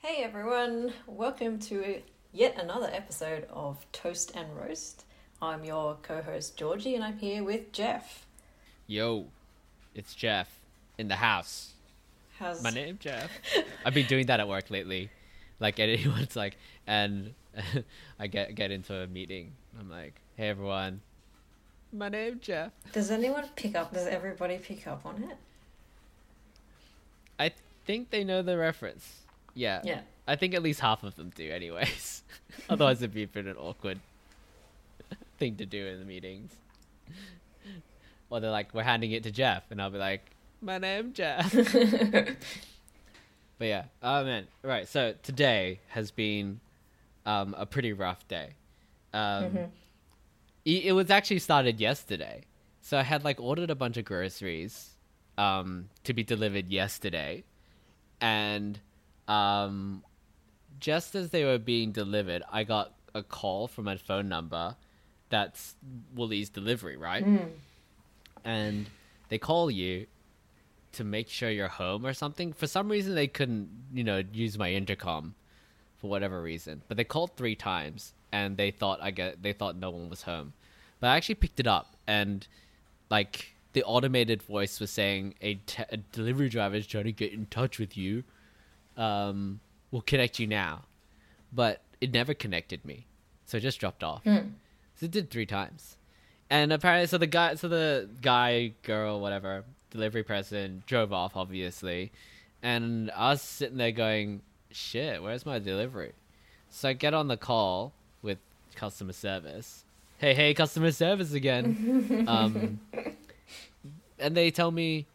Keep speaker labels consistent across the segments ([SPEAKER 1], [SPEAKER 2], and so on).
[SPEAKER 1] Hey everyone, welcome to yet another episode of Toast and Roast. I'm your co host Georgie and I'm here with Jeff.
[SPEAKER 2] Yo, it's Jeff in the house.
[SPEAKER 1] How's
[SPEAKER 2] My name Jeff. I've been doing that at work lately. Like anyone's like, and I get get into a meeting. I'm like, hey everyone, my name Jeff.
[SPEAKER 1] Does anyone pick up? Does everybody pick up on it?
[SPEAKER 2] I think they know the reference. Yeah.
[SPEAKER 1] Yeah.
[SPEAKER 2] I think at least half of them do, anyways. Otherwise, it'd be a bit an awkward thing to do in the meetings. Or they're like, we're handing it to Jeff, and I'll be like, my name Jeff. But yeah, oh man, right. So today has been um, a pretty rough day. Um,
[SPEAKER 1] Mhm.
[SPEAKER 2] it, it was actually started yesterday, so I had like ordered a bunch of groceries um, to be delivered yesterday, and um, just as they were being delivered, I got a call from a phone number that's Woolies delivery, right?
[SPEAKER 1] Mm.
[SPEAKER 2] and they call you to make sure you're home or something. For some reason, they couldn't, you know, use my intercom for whatever reason. But they called three times, and they thought I get they thought no one was home. But I actually picked it up, and like the automated voice was saying a, te- a delivery driver is trying to get in touch with you. Um, we'll connect you now, but it never connected me, so it just dropped off.
[SPEAKER 1] Hmm.
[SPEAKER 2] So it did three times. And apparently, so the guy, so the guy, girl, whatever, delivery person drove off, obviously. And I was sitting there going, shit, where's my delivery? So I get on the call with customer service. Hey, hey, customer service again. um, and they tell me,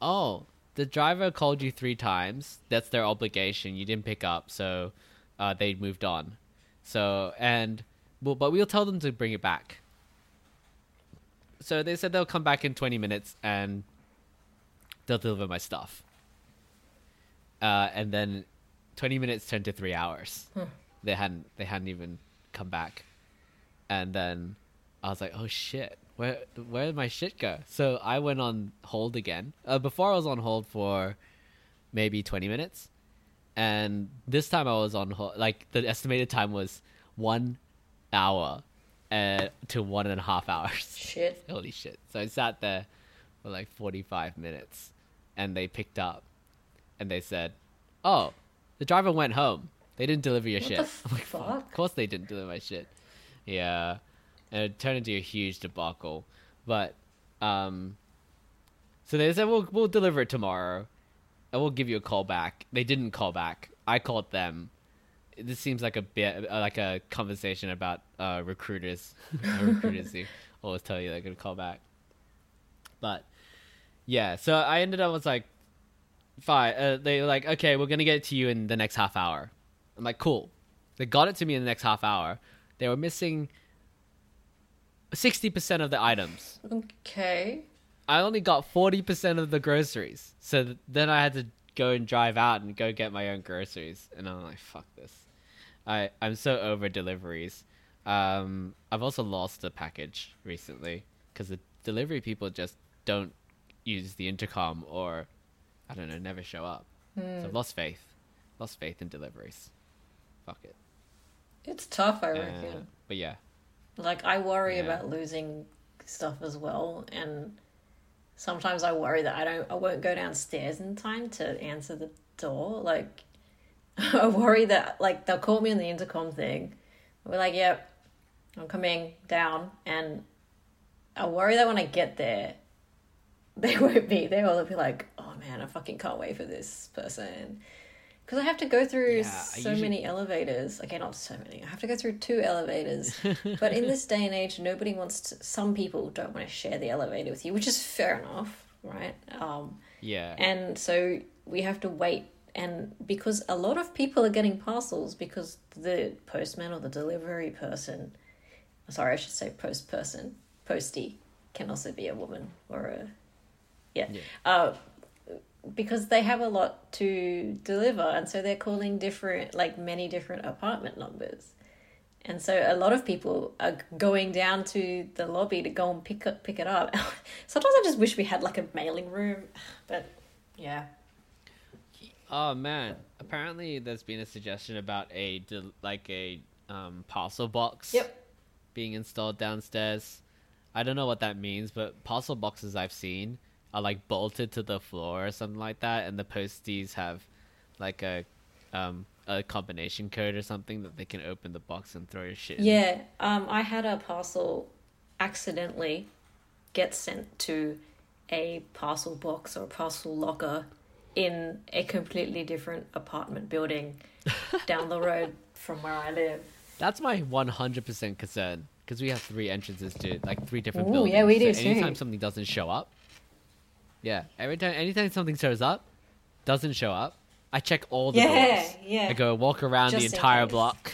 [SPEAKER 2] oh, the driver called you three times. That's their obligation. You didn't pick up, so uh, they moved on. So, and, well, but we'll tell them to bring it back so they said they'll come back in 20 minutes and they'll deliver my stuff. Uh, and then 20 minutes turned to three hours.
[SPEAKER 1] Hmm.
[SPEAKER 2] They hadn't they hadn't even come back. And then I was like, oh shit, where where did my shit go? So I went on hold again. Uh, before I was on hold for maybe 20 minutes. And this time I was on hold, like the estimated time was one hour uh, to one and a half hours.
[SPEAKER 1] Shit.
[SPEAKER 2] Holy shit. So I sat there for like 45 minutes and they picked up and they said, Oh, the driver went home. They didn't deliver your shit.
[SPEAKER 1] What
[SPEAKER 2] shit.
[SPEAKER 1] the
[SPEAKER 2] I'm like,
[SPEAKER 1] fuck?
[SPEAKER 2] Of course they didn't deliver my shit. Yeah. And it turned into a huge debacle. But, um, so they said, We'll, we'll deliver it tomorrow and we'll give you a call back. They didn't call back. I called them. This seems like a bit like a conversation about uh, recruiters. recruiters who always tell you they're gonna call back. But yeah, so I ended up was like, fine. Uh, they were like, okay, we're gonna get it to you in the next half hour. I'm like, cool. They got it to me in the next half hour. They were missing sixty percent of the items.
[SPEAKER 1] Okay.
[SPEAKER 2] I only got 40% of the groceries. So th- then I had to go and drive out and go get my own groceries. And I'm like, fuck this. I, I'm so over deliveries. Um, I've also lost a package recently because the delivery people just don't use the intercom or, I don't know, never show up. So
[SPEAKER 1] Hmm.
[SPEAKER 2] I've lost faith. Lost faith in deliveries. Fuck it.
[SPEAKER 1] It's tough, I
[SPEAKER 2] Uh,
[SPEAKER 1] reckon.
[SPEAKER 2] but yeah.
[SPEAKER 1] Like I worry
[SPEAKER 2] Yeah.
[SPEAKER 1] about losing stuff as well, and sometimes I worry that I don't, I won't go downstairs in time to answer the door. Like I worry that like they'll call me on the intercom thing. We're like, "Yep, I'm coming down," and I worry that when I get there, they won't be there, or they'll be like, "Oh man, I fucking can't wait for this person." Because I have to go through
[SPEAKER 2] Yeah,
[SPEAKER 1] so
[SPEAKER 2] usually-
[SPEAKER 1] many elevators. Okay, not so many. I have to go through two elevators. but in this day and age, nobody wants to. Some people don't want to share the elevator with you, which is fair enough, right? Um,
[SPEAKER 2] Yeah.
[SPEAKER 1] and so we have to wait. And because a lot of people are getting parcels because the postman or the delivery person, sorry, I should say post person, postie, can also be a woman or a, yeah.
[SPEAKER 2] Yeah.
[SPEAKER 1] Uh, because they have a lot to deliver and so they're calling different like many different apartment numbers and so a lot of people are going down to the lobby to go and pick up pick it up sometimes i just wish we had like a mailing room but yeah
[SPEAKER 2] Oh man! Apparently, there's been a suggestion about a like a um, parcel box.
[SPEAKER 1] Yep.
[SPEAKER 2] Being installed downstairs. I don't know what that means, but parcel boxes I've seen are like bolted to the floor or something like that, and the posties have like a um, a combination code or something that they can open the box and throw your shit. in.
[SPEAKER 1] Yeah, um, I had a parcel accidentally get sent to a parcel box or parcel locker in a completely different apartment building down the road from where I live.
[SPEAKER 2] That's my 100% concern because we have three entrances to like three different
[SPEAKER 1] Ooh,
[SPEAKER 2] buildings.
[SPEAKER 1] yeah, we do
[SPEAKER 2] so
[SPEAKER 1] too.
[SPEAKER 2] Anytime something doesn't show up, yeah, every time, anytime something shows up, doesn't show up, I check all the
[SPEAKER 1] Yeah,
[SPEAKER 2] doors.
[SPEAKER 1] yeah.
[SPEAKER 2] I go walk around
[SPEAKER 1] Just
[SPEAKER 2] the entire
[SPEAKER 1] case.
[SPEAKER 2] block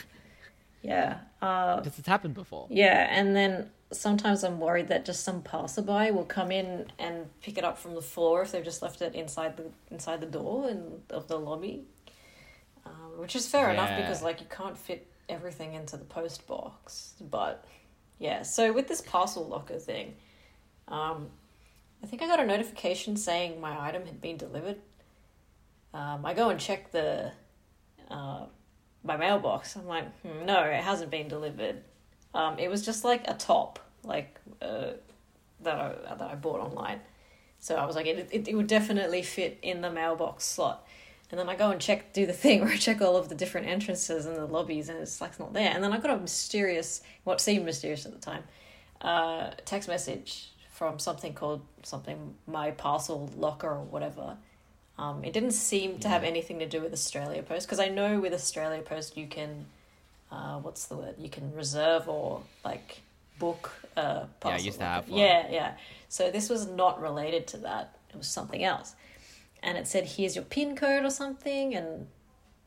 [SPEAKER 1] Yeah. Uh,
[SPEAKER 2] because it's happened before.
[SPEAKER 1] yeah, and then sometimes I'm worried that just some passerby will come in and pick it up from the floor if they've just left it inside the inside the door and of the lobby, um, which is fair enough because like you can't fit everything into the post box. But yeah, so with this parcel locker thing, um, I think I got a notification saying my item had been delivered. Um, I go and check the uh, my mailbox. I'm like, hmm, no, it hasn't been delivered. Um, it was just like a top, like uh, that I that I bought online. So I was like, it, it it would definitely fit in the mailbox slot. And then I go and check, do the thing where I check all of the different entrances and the lobbies, and it's like it's not there. And then I got a mysterious, what seemed mysterious at the time, uh, text message from something called something my parcel locker or whatever. Um, it didn't seem to have anything to do with Australia Post because I know with Australia Post you can, uh, what's the word? You can reserve or like book a parcel.
[SPEAKER 2] I used to have one.
[SPEAKER 1] Yeah, yeah. So this was not related to that. It was something else, and it said here's your pin code or something and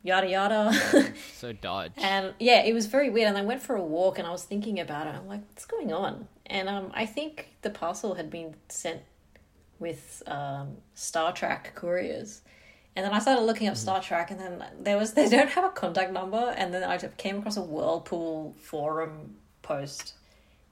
[SPEAKER 1] yada yada.
[SPEAKER 2] So dodge.
[SPEAKER 1] And yeah, it was very weird. And I went for a walk and I was thinking about it. I'm like, what's going on? And um, I think the parcel had been sent with um, StarTrack couriers. And then I started looking up
[SPEAKER 2] Mm-hmm.
[SPEAKER 1] StarTrack, and then there was they don't have a contact number. And then I came across a Whirlpool forum post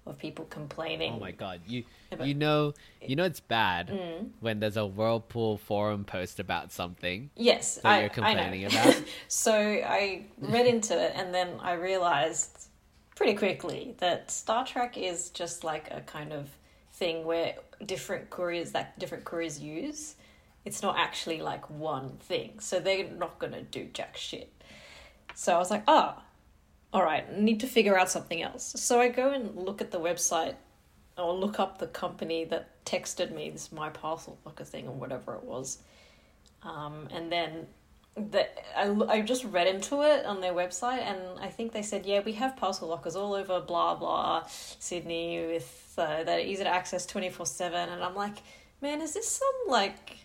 [SPEAKER 1] of people complaining.
[SPEAKER 2] Oh my god, you you know you know it's bad
[SPEAKER 1] Mm.
[SPEAKER 2] when there's a Whirlpool forum post about something
[SPEAKER 1] Yes,
[SPEAKER 2] that
[SPEAKER 1] I,
[SPEAKER 2] you're complaining
[SPEAKER 1] I know.
[SPEAKER 2] about.
[SPEAKER 1] So I read into it, and then I realized pretty quickly that StarTrack is just like a kind of thing where different couriers that different couriers use. It's not actually like one thing, so they're not gonna do jack shit. So I was like, ah, all right, need to figure out something else. So I go and look at the website, or look up the company that texted me this my parcel locker thing or whatever it was, um, and then the, I, I just read into it on their website and I think they said, yeah, we have parcel lockers all over blah blah Sydney with uh, that easy to access 24 7. And I'm like, man, is this some like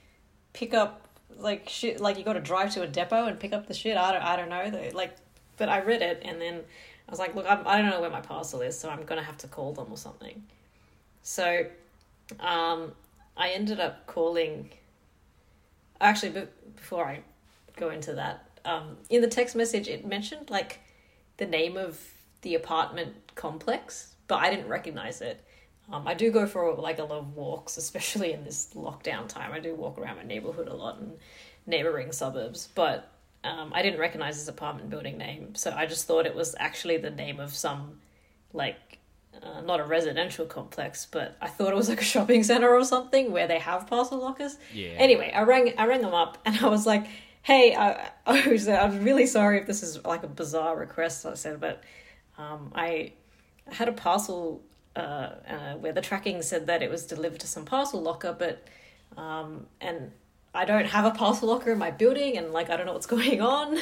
[SPEAKER 1] pick up like shit? Like you got to drive to a depot and pick up the shit? I don't, I don't know. Though. Like, but I read it and then I was like, look, I'm, I don't know where my parcel is, so I'm going to have to call them or something. So um, I ended up calling. Actually, be- before I go into that, um, in the text message, it mentioned like the name of the apartment complex, but I didn't recognize it. Um, I do go for like a lot of walks, especially in this lockdown time. I do walk around my neighborhood a lot and neighboring suburbs, but um, I didn't recognize this apartment building name, so I just thought it was actually the name of some like uh, not a residential complex, but I thought it was like a shopping center or something where they have parcel lockers.
[SPEAKER 2] Yeah.
[SPEAKER 1] Anyway, I rang I rang them up and I was like, "Hey, I, I was I'm really sorry if this is like a bizarre request." I said, but um, I had a parcel uh, uh, where the tracking said that it was delivered to some parcel locker, but um, and I don't have a parcel locker in my building, and like I don't know what's going on.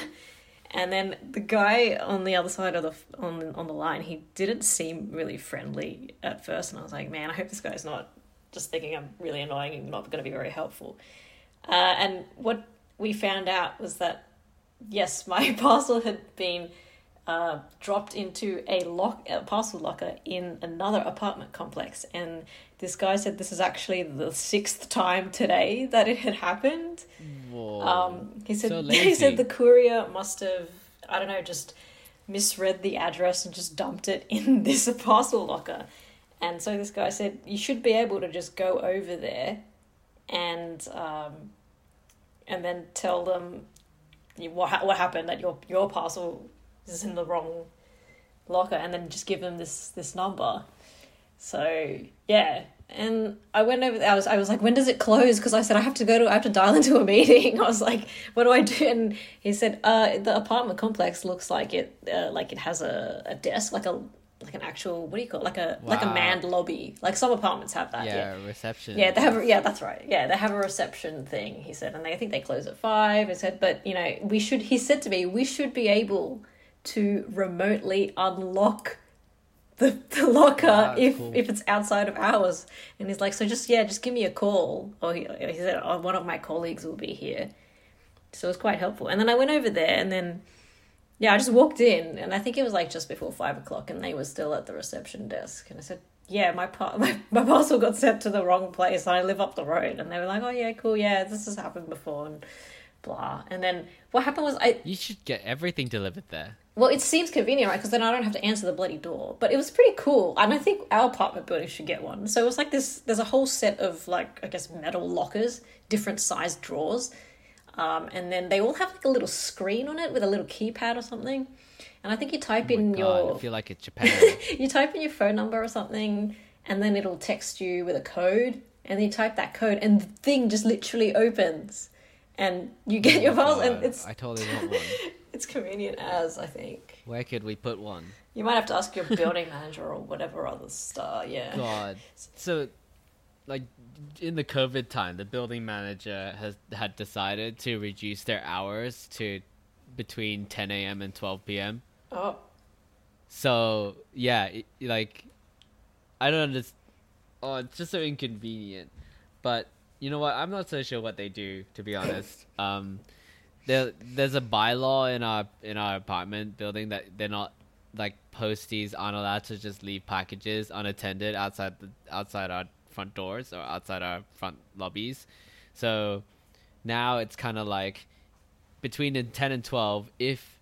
[SPEAKER 1] And then the guy on the other side of the on on the line, he didn't seem really friendly at first, and I was like, man, I hope this guy's not just thinking I'm really annoying and not going to be very helpful. Uh, and what we found out was that yes, my parcel had been uh, dropped into a lock a parcel locker in another apartment complex, and this guy said this is actually the sixth time today that it had happened. Um, he said
[SPEAKER 2] So
[SPEAKER 1] he said the courier must have I don't know just misread the address and just dumped it in this parcel locker, and so this guy said you should be able to just go over there, and um, and then tell them what what happened that your your parcel is in the wrong locker, and then just give them this this number. So yeah, and I went over. I was I was like, when does it close? Because I said I have to go to I have to dial into a meeting. I was like, what do I do? And he said, uh, the apartment complex looks like it uh, like it has a, a desk, like a like an actual what do you call it? like a like a manned lobby. Like some apartments have that. Yeah.
[SPEAKER 2] yeah, reception.
[SPEAKER 1] Yeah, they have. a- Yeah, that's right. Yeah, they have a reception thing. He said, and they, I think they close at five. He said, but you know, we should. He said to me, we should be able to remotely unlock the, the locker
[SPEAKER 2] Wow,
[SPEAKER 1] if
[SPEAKER 2] cool.
[SPEAKER 1] if it's outside of hours. And he's like, so just yeah, just give me a call. Or he, he said, oh, one of my colleagues will be here. So it was quite helpful. And then I went over there, and then yeah, I just walked in, and I think it was like just before five o'clock, and they were still at the reception desk. And I said, "Yeah, my par- my, my parcel got sent to the wrong place. and I live up the road." And they were like, "Oh yeah, cool. Yeah, this has happened before." And blah. And then what happened was I
[SPEAKER 2] You should get everything delivered there.
[SPEAKER 1] well, it seems convenient, right? Because then I don't have to answer the bloody door. But it was pretty cool, and I think our apartment building should get one. So it was like this. There's a whole set of like I guess metal lockers, different sized drawers, um, and then they all have like a little screen on it with a little keypad or something. And I think you type in
[SPEAKER 2] Oh God,
[SPEAKER 1] your
[SPEAKER 2] I feel like it's Japan.
[SPEAKER 1] you type in your phone number or something, and then it'll text you with a code, and then you type that code, and the thing just literally opens, and you get your parcel, and it's
[SPEAKER 2] I totally want one.
[SPEAKER 1] it's convenient as I think.
[SPEAKER 2] Where could we put one?
[SPEAKER 1] You might have to ask your building manager or whatever other star. Yeah.
[SPEAKER 2] God. So, like, in the COVID time, the building manager has had decided to reduce their hours to between 10 a.m. and 12 p.m.
[SPEAKER 1] Oh.
[SPEAKER 2] So yeah, it, like, I don't understand. Oh, it's just so inconvenient. But you know what? I'm not so sure what they do, to be honest. Um, there, there's a bylaw in our in our apartment building that they're not like posties aren't allowed to just leave packages unattended outside the outside our front doors or outside our front lobbies. So now it's kind of like between the 10 and 12 if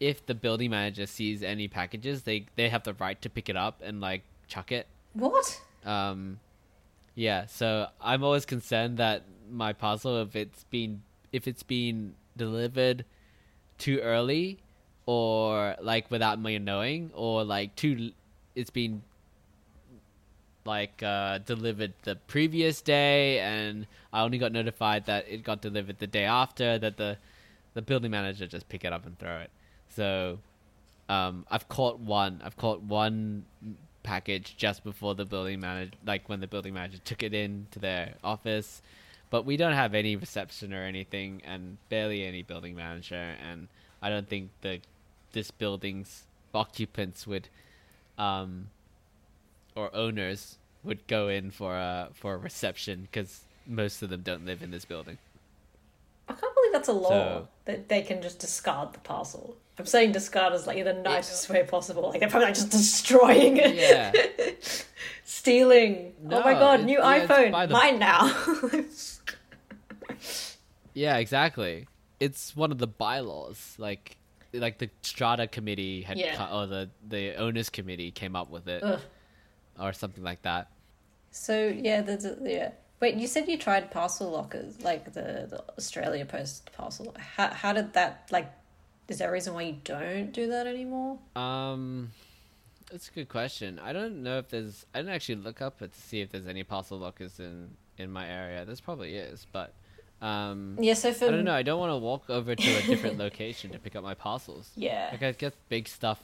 [SPEAKER 2] if the building manager sees any packages they they have the right to pick it up and like chuck it
[SPEAKER 1] What?
[SPEAKER 2] um yeah so i'm always concerned that my parcel if it's been if it's been delivered too early or like without me knowing or like too it's been like uh delivered the previous day and i only got notified that it got delivered the day after that the the building manager just pick it up and throw it. So um i've caught one i've caught one package just before the building manager like when the building manager took it in to their office. But we don't have any reception or anything and barely any building manager and i don't think the this building's occupants would um or owners would go in for a for a reception because most of them don't live in this building
[SPEAKER 1] I can't believe that's a law
[SPEAKER 2] So-
[SPEAKER 1] that they can just discard the parcel. I'm saying discard is like the nicest way possible. Like they're probably like just destroying it.
[SPEAKER 2] yeah
[SPEAKER 1] Stealing. oh my god, new
[SPEAKER 2] yeah,
[SPEAKER 1] iPhone.
[SPEAKER 2] the-
[SPEAKER 1] Mine now.
[SPEAKER 2] yeah exactly it's one of the bylaws like like the strata committee had
[SPEAKER 1] Yeah.
[SPEAKER 2] co- or the the owners committee came up with it
[SPEAKER 1] Ugh.
[SPEAKER 2] Or something like that
[SPEAKER 1] So yeah, there's a, yeah. Wait, you said you tried parcel lockers, like the, the Australia Post parcel. How how did that like? Is there a reason why you don't do that anymore?
[SPEAKER 2] Um, that's a good question. I don't know if there's. I didn't actually look up it to see if there's any parcel lockers in in my area. There's probably is, but um,
[SPEAKER 1] Yeah, so for
[SPEAKER 2] I don't know. I don't want to walk over to a different location to pick up my parcels.
[SPEAKER 1] Yeah,
[SPEAKER 2] Like I get big stuff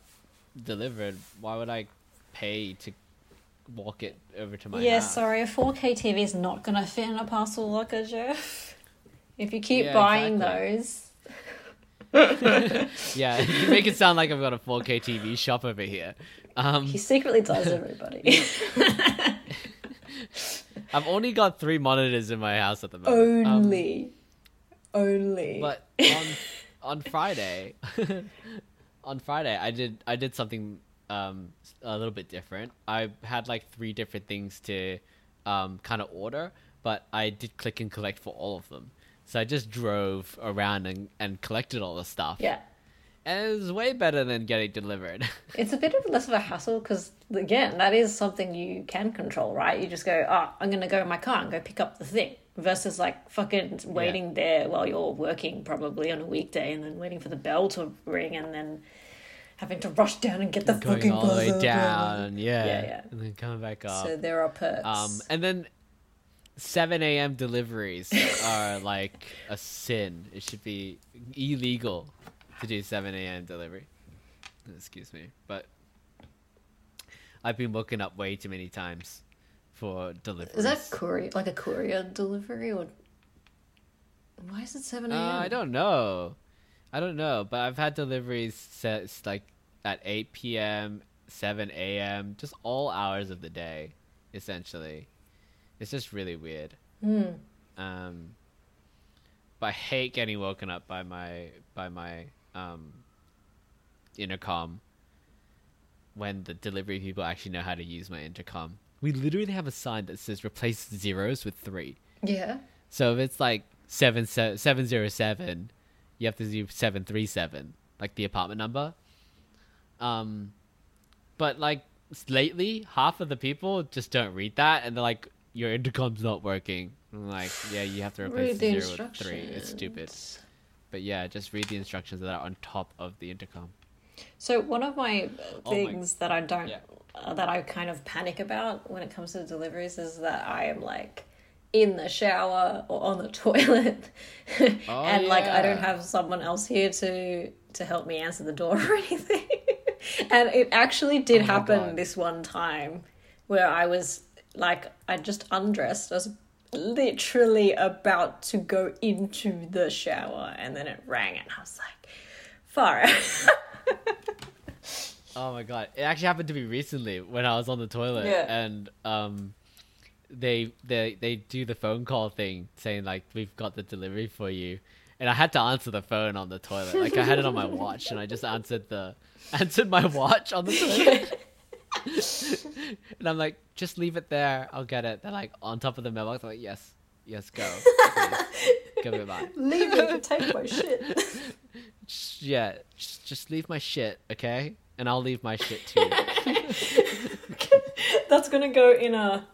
[SPEAKER 2] delivered. Why would I pay to walk it over to my
[SPEAKER 1] yeah.
[SPEAKER 2] house?
[SPEAKER 1] Sorry, a four K TV is not gonna fit in a parcel locker, Jeff. If you keep
[SPEAKER 2] Yeah,
[SPEAKER 1] buying
[SPEAKER 2] exactly.
[SPEAKER 1] those,
[SPEAKER 2] Yeah, you make it sound like I've got a 4K TV shop over here. Um,
[SPEAKER 1] he secretly does everybody.
[SPEAKER 2] I've only got three monitors in my house at the moment. Um,
[SPEAKER 1] only, only.
[SPEAKER 2] But on on Friday, on Friday, I did I did something um a little bit different. I had like three different things to um kind of order, but I did click and collect for all of them. So I just drove around and, and collected all the stuff.
[SPEAKER 1] yeah.
[SPEAKER 2] And it was way better than getting delivered.
[SPEAKER 1] It's a bit of less of a hassle because, again, that is something you can control, right? You just go, oh, I'm going to go in my car and go pick up the thing. versus like fucking waiting there while you're working probably on a weekday and then waiting for the bell to ring and then having to rush down and get the
[SPEAKER 2] Going
[SPEAKER 1] fucking
[SPEAKER 2] all the way down, yeah,
[SPEAKER 1] Yeah, yeah.
[SPEAKER 2] and then coming back up.
[SPEAKER 1] So there are perks.
[SPEAKER 2] Um, and then 7 a.m. deliveries are like a sin. It should be illegal to do 7 a.m. delivery. Excuse me, but I've been woken up way too many times for deliveries.
[SPEAKER 1] is that courier like a courier delivery or why is it seven
[SPEAKER 2] Uh,
[SPEAKER 1] a.m.?
[SPEAKER 2] I don't know. I don't know, but I've had deliveries set like at 8 p.m., 7 a.m., just all hours of the day, essentially. It's just really weird.
[SPEAKER 1] Hmm.
[SPEAKER 2] Um, but I hate getting woken up by my by my um intercom when the delivery people actually know how to use my intercom. We literally have a sign that says replace zeros with three.
[SPEAKER 1] Yeah.
[SPEAKER 2] So if it's like seven se- seven zero seven, you have to do seven three seven, like the apartment number. Um, but like lately, half of the people just don't read that, and they're like, "Your intercom's not working." I'm like, "Yeah, you have to replace
[SPEAKER 1] the
[SPEAKER 2] zero with three. It's stupid." But yeah, just read the instructions that are on top of the intercom.
[SPEAKER 1] So one of my
[SPEAKER 2] Oh my-
[SPEAKER 1] things that I don't
[SPEAKER 2] Yeah.
[SPEAKER 1] uh, that I kind of panic about when it comes to deliveries is that I am like in the shower or on the toilet
[SPEAKER 2] Oh,
[SPEAKER 1] and like I don't have someone else here to to help me answer the door or anything. and it actually did
[SPEAKER 2] Oh
[SPEAKER 1] happen this one time where I was like I just undressed. I was literally about to go into the shower and then it rang and I was like far.
[SPEAKER 2] Oh my god! It actually happened to me recently when I was on the toilet,
[SPEAKER 1] Yeah.
[SPEAKER 2] and um, they they they do the phone call thing, saying like we've got the delivery for you, and I had to answer the phone on the toilet. Like I had it on my watch, and I just answered the answered my watch on the toilet, and I'm like, just leave it there, I'll get it. They're like on top of the mailbox. I'm like, yes, yes, go, give it back.
[SPEAKER 1] Leave me to take my shit.
[SPEAKER 2] Just- yeah, just, just leave my shit, okay, and I'll leave my shit too.
[SPEAKER 1] That's gonna go in a.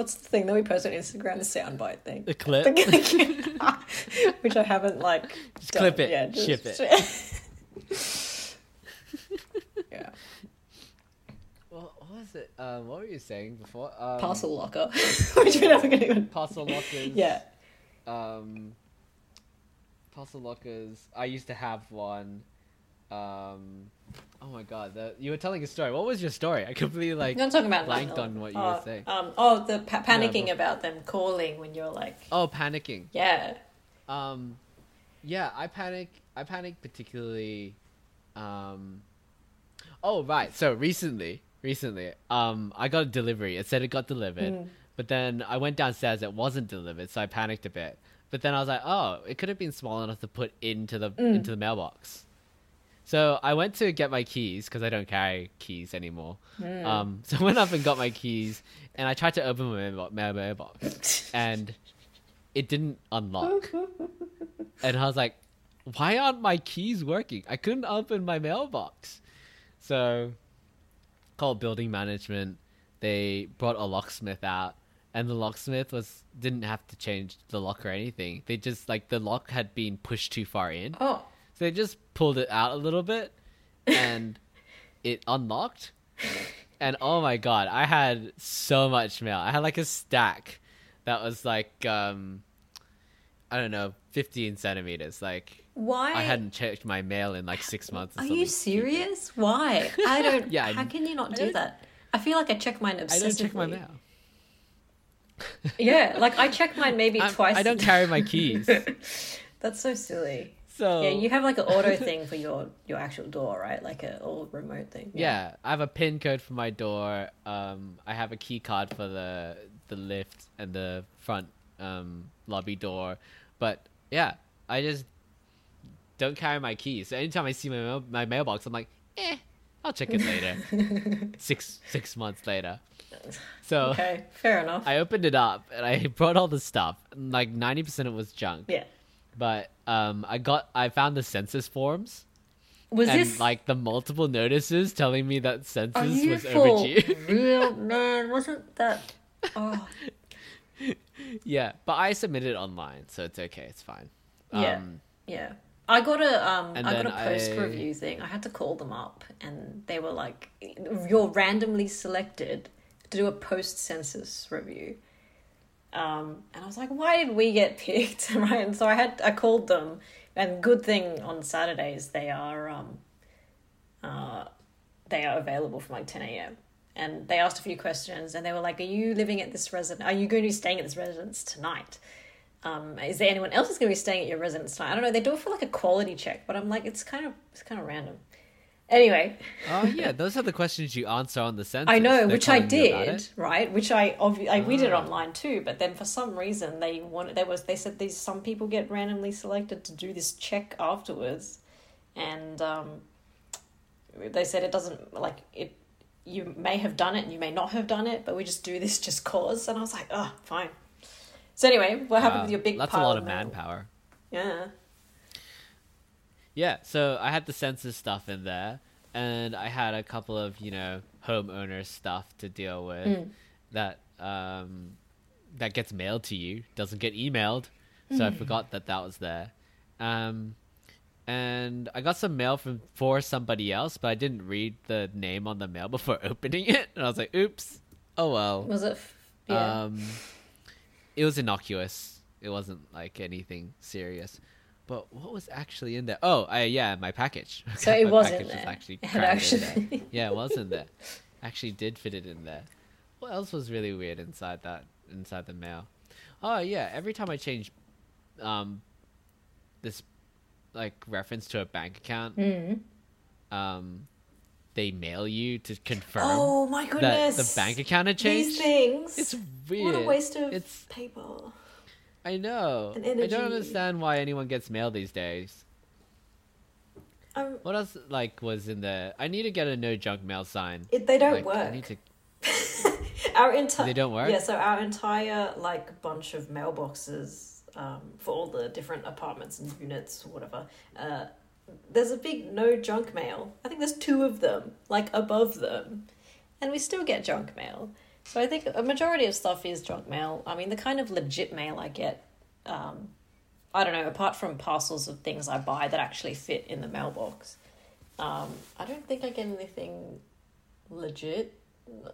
[SPEAKER 1] What's the thing that we post on Instagram? The soundbite thing.
[SPEAKER 2] The clip.
[SPEAKER 1] Which I haven't like.
[SPEAKER 2] Just
[SPEAKER 1] done.
[SPEAKER 2] clip it,
[SPEAKER 1] Yeah, just-
[SPEAKER 2] ship it.
[SPEAKER 1] yeah.
[SPEAKER 2] Well, what was it? Um, what were you saying before? Um,
[SPEAKER 1] Parcel locker, which we're never gonna even.
[SPEAKER 2] Parcel lockers.
[SPEAKER 1] Yeah.
[SPEAKER 2] Um, parcel lockers. I used to have one. Um, oh my god, the, you were telling a story. What was your story? I completely like.
[SPEAKER 1] I'm not talking about
[SPEAKER 2] blanked
[SPEAKER 1] like,
[SPEAKER 2] on what you
[SPEAKER 1] oh,
[SPEAKER 2] were saying.
[SPEAKER 1] Um, oh, the pa- panicking
[SPEAKER 2] but-
[SPEAKER 1] about them calling when you're like,
[SPEAKER 2] Oh, panicking.
[SPEAKER 1] yeah,
[SPEAKER 2] Um, yeah, I panic. I panic particularly. Um, oh right. So recently, recently, um, I got a delivery. It said it got delivered,
[SPEAKER 1] Mm.
[SPEAKER 2] but then I went downstairs. It wasn't delivered, so I panicked a bit. But then I was like, oh, it could have been small enough to put into the
[SPEAKER 1] Mm.
[SPEAKER 2] into the mailbox. So I went to get my keys because I don't carry keys anymore.
[SPEAKER 1] Mm.
[SPEAKER 2] Um, so I went up and got my keys, and I tried to open my mailbo- my mailbox, and it didn't unlock. and I was like, why aren't my keys working? I couldn't open my mailbox. So called building management. They brought a locksmith out and the locksmith was didn't have to change the lock or anything. They just like the lock had been pushed too far in.
[SPEAKER 1] oh,
[SPEAKER 2] So they just pulled it out a little bit and it unlocked. And oh my god, I had so much mail. I had like a stack that was like um I don't know, 15 centimeters. Like
[SPEAKER 1] why?
[SPEAKER 2] I hadn't checked my mail in like 6 months or
[SPEAKER 1] Are you
[SPEAKER 2] stupid.
[SPEAKER 1] serious? Why? I don't.
[SPEAKER 2] Yeah,
[SPEAKER 1] How can you not
[SPEAKER 2] I
[SPEAKER 1] do that? I feel like I check mine obsessively.
[SPEAKER 2] I don't check my mail.
[SPEAKER 1] Yeah, like I check mine maybe
[SPEAKER 2] I'm-
[SPEAKER 1] twice.
[SPEAKER 2] I don't carry my keys.
[SPEAKER 1] That's so silly.
[SPEAKER 2] So
[SPEAKER 1] Yeah, you have like an auto thing for your your actual door, right? Like a all remote thing.
[SPEAKER 2] Yeah, I have a pin code for my door. Um, I have a key card for the the lift and the front um, lobby door. But yeah, I just don't carry my keys. So anytime I see my mail- my mailbox, I'm like, eh, I'll check it later. six six months later. So
[SPEAKER 1] Okay, fair enough.
[SPEAKER 2] I opened it up and I brought all the stuff. Like ninety percent of it was junk.
[SPEAKER 1] yeah.
[SPEAKER 2] But um, I got I found the census forms
[SPEAKER 1] Was
[SPEAKER 2] and
[SPEAKER 1] this
[SPEAKER 2] like the multiple notices telling me that census was overdue.
[SPEAKER 1] real man? Wasn't that? Oh,
[SPEAKER 2] yeah, but I submitted online, so it's okay. It's fine.
[SPEAKER 1] Yeah.
[SPEAKER 2] Um,
[SPEAKER 1] Yeah. I got a um I got a post
[SPEAKER 2] I-
[SPEAKER 1] review thing. I had to call them up and they were like you're randomly selected to do a post census review. Um and I was like, why did we get picked? right? And so I had I called them and good thing on Saturdays they are um uh they are available from like ten AM. And they asked a few questions and they were like, Are you living at this residence? are you going to be staying at this residence tonight? um, is there anyone else who's going to be staying at your residence tonight? I don't know. They do it for like a quality check, but I'm like, it's kind of it's kind of random. Anyway,
[SPEAKER 2] oh yeah, those are the questions you answer on the census.
[SPEAKER 1] I know,
[SPEAKER 2] They're
[SPEAKER 1] which I
[SPEAKER 2] telling you about
[SPEAKER 1] did, right? Which I obviously I, we did it online too, but then for some reason they wanted there was they said these some people get randomly selected to do this check afterwards, and um, they said it doesn't like it. You may have done it and you may not have done it, but we just do this just cause. And I was like, oh, fine. So anyway, what happened
[SPEAKER 2] Wow,
[SPEAKER 1] with your big
[SPEAKER 2] That's a lot of manpower.
[SPEAKER 1] Yeah.
[SPEAKER 2] Yeah, so I had the census stuff in there, and I had a couple of you know homeowner stuff to deal with
[SPEAKER 1] Mm.
[SPEAKER 2] that um that gets mailed to you doesn't get emailed, so I forgot that that was there. Um, and I got some mail from for somebody else, but I didn't read the name on the mail before opening it, and I was like, "Oops, oh well."
[SPEAKER 1] Was it? f- Yeah.
[SPEAKER 2] Um, it was innocuous. It wasn't like anything serious. But what was actually in there? Oh, I, yeah, my package.
[SPEAKER 1] So it was in
[SPEAKER 2] package
[SPEAKER 1] there.
[SPEAKER 2] actually
[SPEAKER 1] It actually-
[SPEAKER 2] there. Yeah, it was in there. Actually, did fit it in there. What else was really weird inside that inside the mail? Oh yeah, every time I change, um, this like reference to a bank account,
[SPEAKER 1] Mm.
[SPEAKER 2] um, they mail you to confirm
[SPEAKER 1] Oh my
[SPEAKER 2] that
[SPEAKER 1] goodness!
[SPEAKER 2] the bank account had changed.
[SPEAKER 1] These things.
[SPEAKER 2] It's weird.
[SPEAKER 1] What a waste of
[SPEAKER 2] It's
[SPEAKER 1] paper.
[SPEAKER 2] I know. I don't understand why anyone gets mail these days.
[SPEAKER 1] Um,
[SPEAKER 2] What else like was in there? I need to get a no junk mail sign.
[SPEAKER 1] it, they don't
[SPEAKER 2] like,
[SPEAKER 1] work.
[SPEAKER 2] I need to.
[SPEAKER 1] our entire
[SPEAKER 2] They don't work?
[SPEAKER 1] Yeah, so our entire like bunch of mailboxes um, for all the different apartments and units, or whatever. Uh, there's a big no junk mail. I think there's two of them, like above them, and we still get junk mail. So I think a majority of stuff is junk mail. I mean, the kind of legit mail I get, um, I don't know, apart from parcels of things I buy that actually fit in the mailbox. Um, I don't think I get anything legit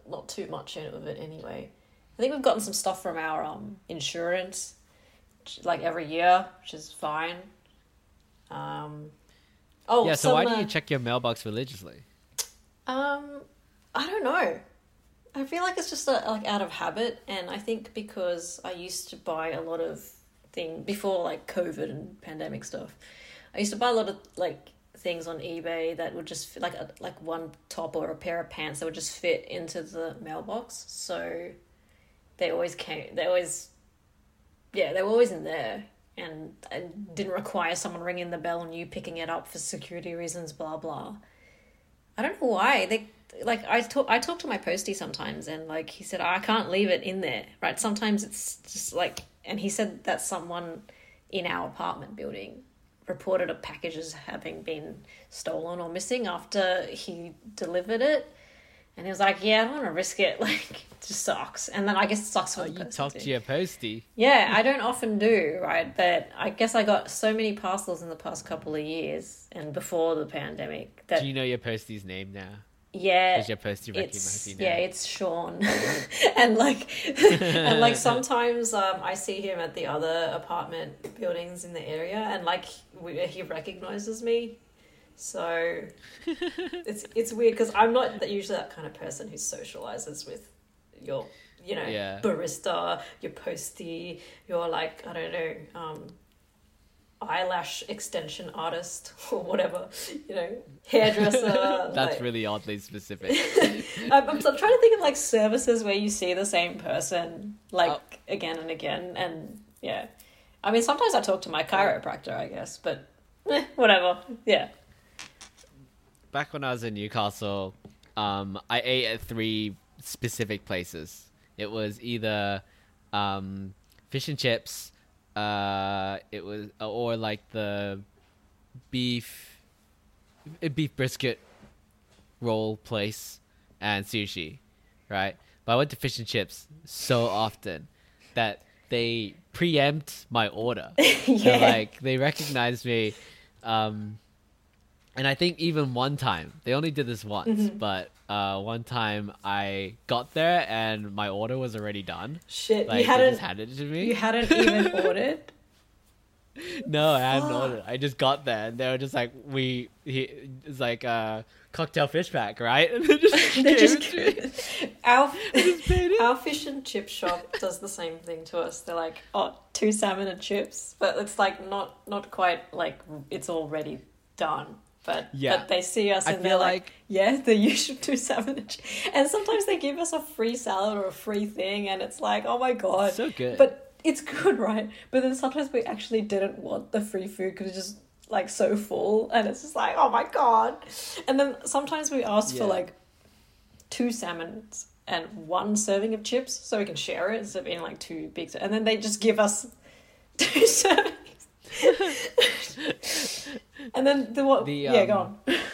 [SPEAKER 1] not too much of it anyway. I think we've gotten some stuff from our um insurance, like every year, which is fine. Um, oh,
[SPEAKER 2] yeah. So why
[SPEAKER 1] some,
[SPEAKER 2] do you
[SPEAKER 1] uh,
[SPEAKER 2] check your mailbox religiously?
[SPEAKER 1] um, I don't know. I feel like it's just uh like out of habit, and I think because I used to buy a lot of thing before like COVID and pandemic stuff. I used to buy a lot of like things on eBay that would just fit, like a, like one top or a pair of pants that would just fit into the mailbox. So they always came. They always, yeah, they were always in there, and and didn't require someone ringing the bell and you picking it up for security reasons. Blah blah. I don't know why they like I talk I talk to my postie sometimes and like he said I can't leave it in there right sometimes it's just like and he said that someone in our apartment building reported a package as having been stolen or missing after he delivered it and he was like yeah I don't want to risk it like it just sucks and then I guess it sucks for
[SPEAKER 2] Oh, you talk to your postie.
[SPEAKER 1] Yeah, I don't often do, right? But I guess I got so many parcels in the past couple of years and before the pandemic that
[SPEAKER 2] Do you know your postie's name now?
[SPEAKER 1] Yeah,
[SPEAKER 2] Does your postie recognize
[SPEAKER 1] it's
[SPEAKER 2] you now?
[SPEAKER 1] yeah, it's Sean, and like and like sometimes um, I see him at the other apartment buildings in the area, and like we, he recognizes me. So it's it's weird because I'm not that- usually that kind of person who socializes with your you know
[SPEAKER 2] Yeah.
[SPEAKER 1] barista, your postie, your like I don't know um, eyelash extension artist or whatever, you know, hairdresser.
[SPEAKER 2] That's
[SPEAKER 1] like-
[SPEAKER 2] really oddly specific.
[SPEAKER 1] I'm, I'm, I'm trying to think of like services where you see the same person like
[SPEAKER 2] Oh.
[SPEAKER 1] again and again, and yeah. I mean, sometimes I talk to my chiropractor, I guess, but eh, whatever. Yeah.
[SPEAKER 2] Back when I was in Newcastle, um, I ate at three specific places. It was either um, fish and chips, uh, it was or like the beef a beef brisket roll place and sushi, right? But I went to fish and chips so often that they preempt my order.
[SPEAKER 1] yeah.
[SPEAKER 2] They're like they recognize me. Um, and I think even one time they only did this once,
[SPEAKER 1] Mm-hmm.
[SPEAKER 2] but uh, one time I got there and my order was already done.
[SPEAKER 1] Shit,
[SPEAKER 2] Like
[SPEAKER 1] you hadn't
[SPEAKER 2] just handed it to me.
[SPEAKER 1] you hadn't even ordered.
[SPEAKER 2] No, I hadn't
[SPEAKER 1] Fuck.
[SPEAKER 2] ordered. I just got there and they were just like, "We, he, it's like a cocktail fish pack, right?" And they just
[SPEAKER 1] they just our
[SPEAKER 2] just
[SPEAKER 1] our fish and chip shop does the same thing to us. They're like, "Oh, two salmon and chips, but it's like not not quite like it's already done. But
[SPEAKER 2] Yeah.
[SPEAKER 1] but they see us
[SPEAKER 2] I
[SPEAKER 1] and they're like,
[SPEAKER 2] like-
[SPEAKER 1] yeah, the usual two salmon and. And sometimes they give us a free salad or a free thing, and it's like, oh my god,
[SPEAKER 2] So good.
[SPEAKER 1] But it's good, right? But then sometimes we actually didn't want the free food because it's just like so full, and it's just like, oh my god. And then sometimes we ask for like two salmons and one serving of chips so we can share it instead of being like two big. And then they just give us two servings. And then the what?
[SPEAKER 2] The,
[SPEAKER 1] yeah, go
[SPEAKER 2] um,
[SPEAKER 1] on.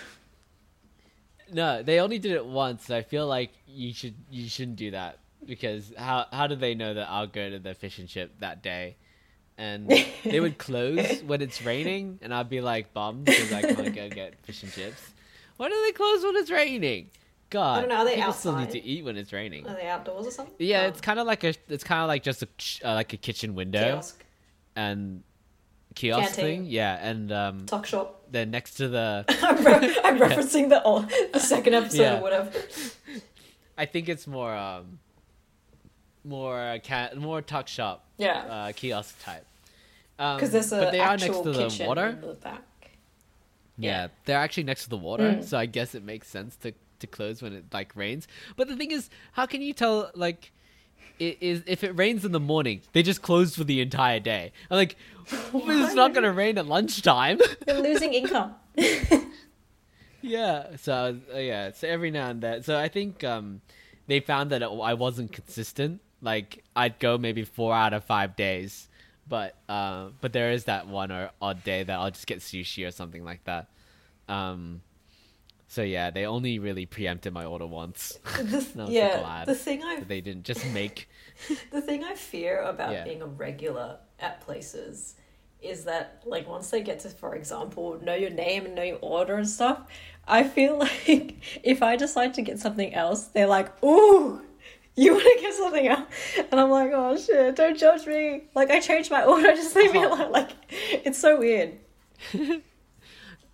[SPEAKER 2] No, they only did it once. I feel like you should you shouldn't do that because how how do they know that I'll go to the fish and chip that day? And they would close when it's raining, and I'd be like bummed because I can't go get fish and chips. Why do they close when it's raining? God,
[SPEAKER 1] I don't know, are they
[SPEAKER 2] people still need to eat when it's raining.
[SPEAKER 1] Are they outdoors or something?
[SPEAKER 2] Yeah,
[SPEAKER 1] Oh,
[SPEAKER 2] it's kind of like a it's kind of like just a uh, like a kitchen window
[SPEAKER 1] kiosk,
[SPEAKER 2] and kiosk
[SPEAKER 1] Canteen.
[SPEAKER 2] thing. Yeah, and um,
[SPEAKER 1] tuck shop.
[SPEAKER 2] they're next to the.
[SPEAKER 1] I'm, re- I'm referencing the oh, the second episode
[SPEAKER 2] Yeah.
[SPEAKER 1] or whatever.
[SPEAKER 2] I think it's more um, more uh, cat more tuck shop
[SPEAKER 1] Yeah,
[SPEAKER 2] uh, kiosk type. Um,
[SPEAKER 1] because there's
[SPEAKER 2] but
[SPEAKER 1] a
[SPEAKER 2] they are next to the water.
[SPEAKER 1] the back.
[SPEAKER 2] Yeah.
[SPEAKER 1] yeah.
[SPEAKER 2] they're actually next to the water,
[SPEAKER 1] Mm.
[SPEAKER 2] so I guess it makes sense to to close when it like rains. But the thing is, how can you tell like? Is if it rains in the morning, they just close for the entire day. I'm like, it's not gonna rain at lunchtime.
[SPEAKER 1] They're losing income.
[SPEAKER 2] Yeah. So uh, yeah. So every now and then. So I think um, they found that it, I wasn't consistent. Like I'd go maybe four out of five days, but uh, but there is that one or odd day that I'll just get sushi or something like that. Um, so yeah, they only really preempted my order once. So
[SPEAKER 1] yeah, the thing I
[SPEAKER 2] they didn't just make.
[SPEAKER 1] the thing I fear about
[SPEAKER 2] Yeah.
[SPEAKER 1] being a regular at places is that like once they get to, for example, know your name and know your order and stuff, I feel like if I decide to get something else, they're like, "Ooh, you want to get something else?" And I'm like, "Oh shit, don't judge me." Like I changed my order, just leave me
[SPEAKER 2] Oh.
[SPEAKER 1] alone. Like it's so weird.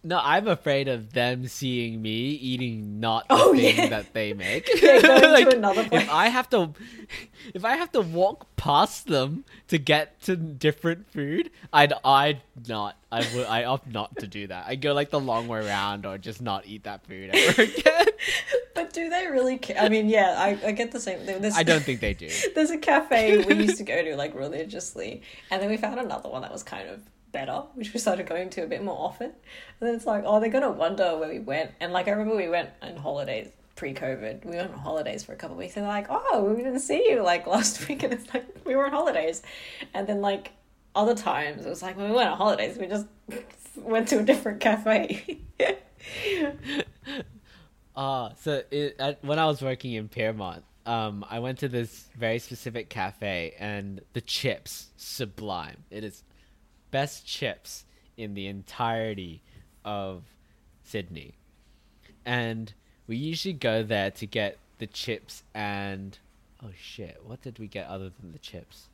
[SPEAKER 2] No, I'm afraid of them seeing me eating not the
[SPEAKER 1] Oh,
[SPEAKER 2] thing
[SPEAKER 1] yeah.
[SPEAKER 2] that they make.
[SPEAKER 1] Yeah, going to another place.
[SPEAKER 2] If I have to, if I have to walk past them to get to different food, I'd I'd not. I would. I opt not to do that. I go like the long way around, or just not eat that food ever again.
[SPEAKER 1] But do they really care? I mean, yeah, I, I get the same thing. There's,
[SPEAKER 2] I don't think they do.
[SPEAKER 1] There's a cafe we used to go to like religiously, and then we found another one that was kind of better, which we started going to a bit more often. And then it's like, oh, they're gonna wonder where we went. And like I remember we went on holidays pre-COVID. We went on holidays for a couple of weeks, and they're like, oh, we didn't see you like last week, and it's like we were on holidays. And then like other times, it was like when we went on holidays, we just went to a different cafe.
[SPEAKER 2] Uh, so it, at, when I was working in Pyrmont, um, I went to this very specific cafe, and the chips sublime. It is best chips in the entirety of Sydney, and we usually go there to get the chips and oh shit, what did we get other than the chips?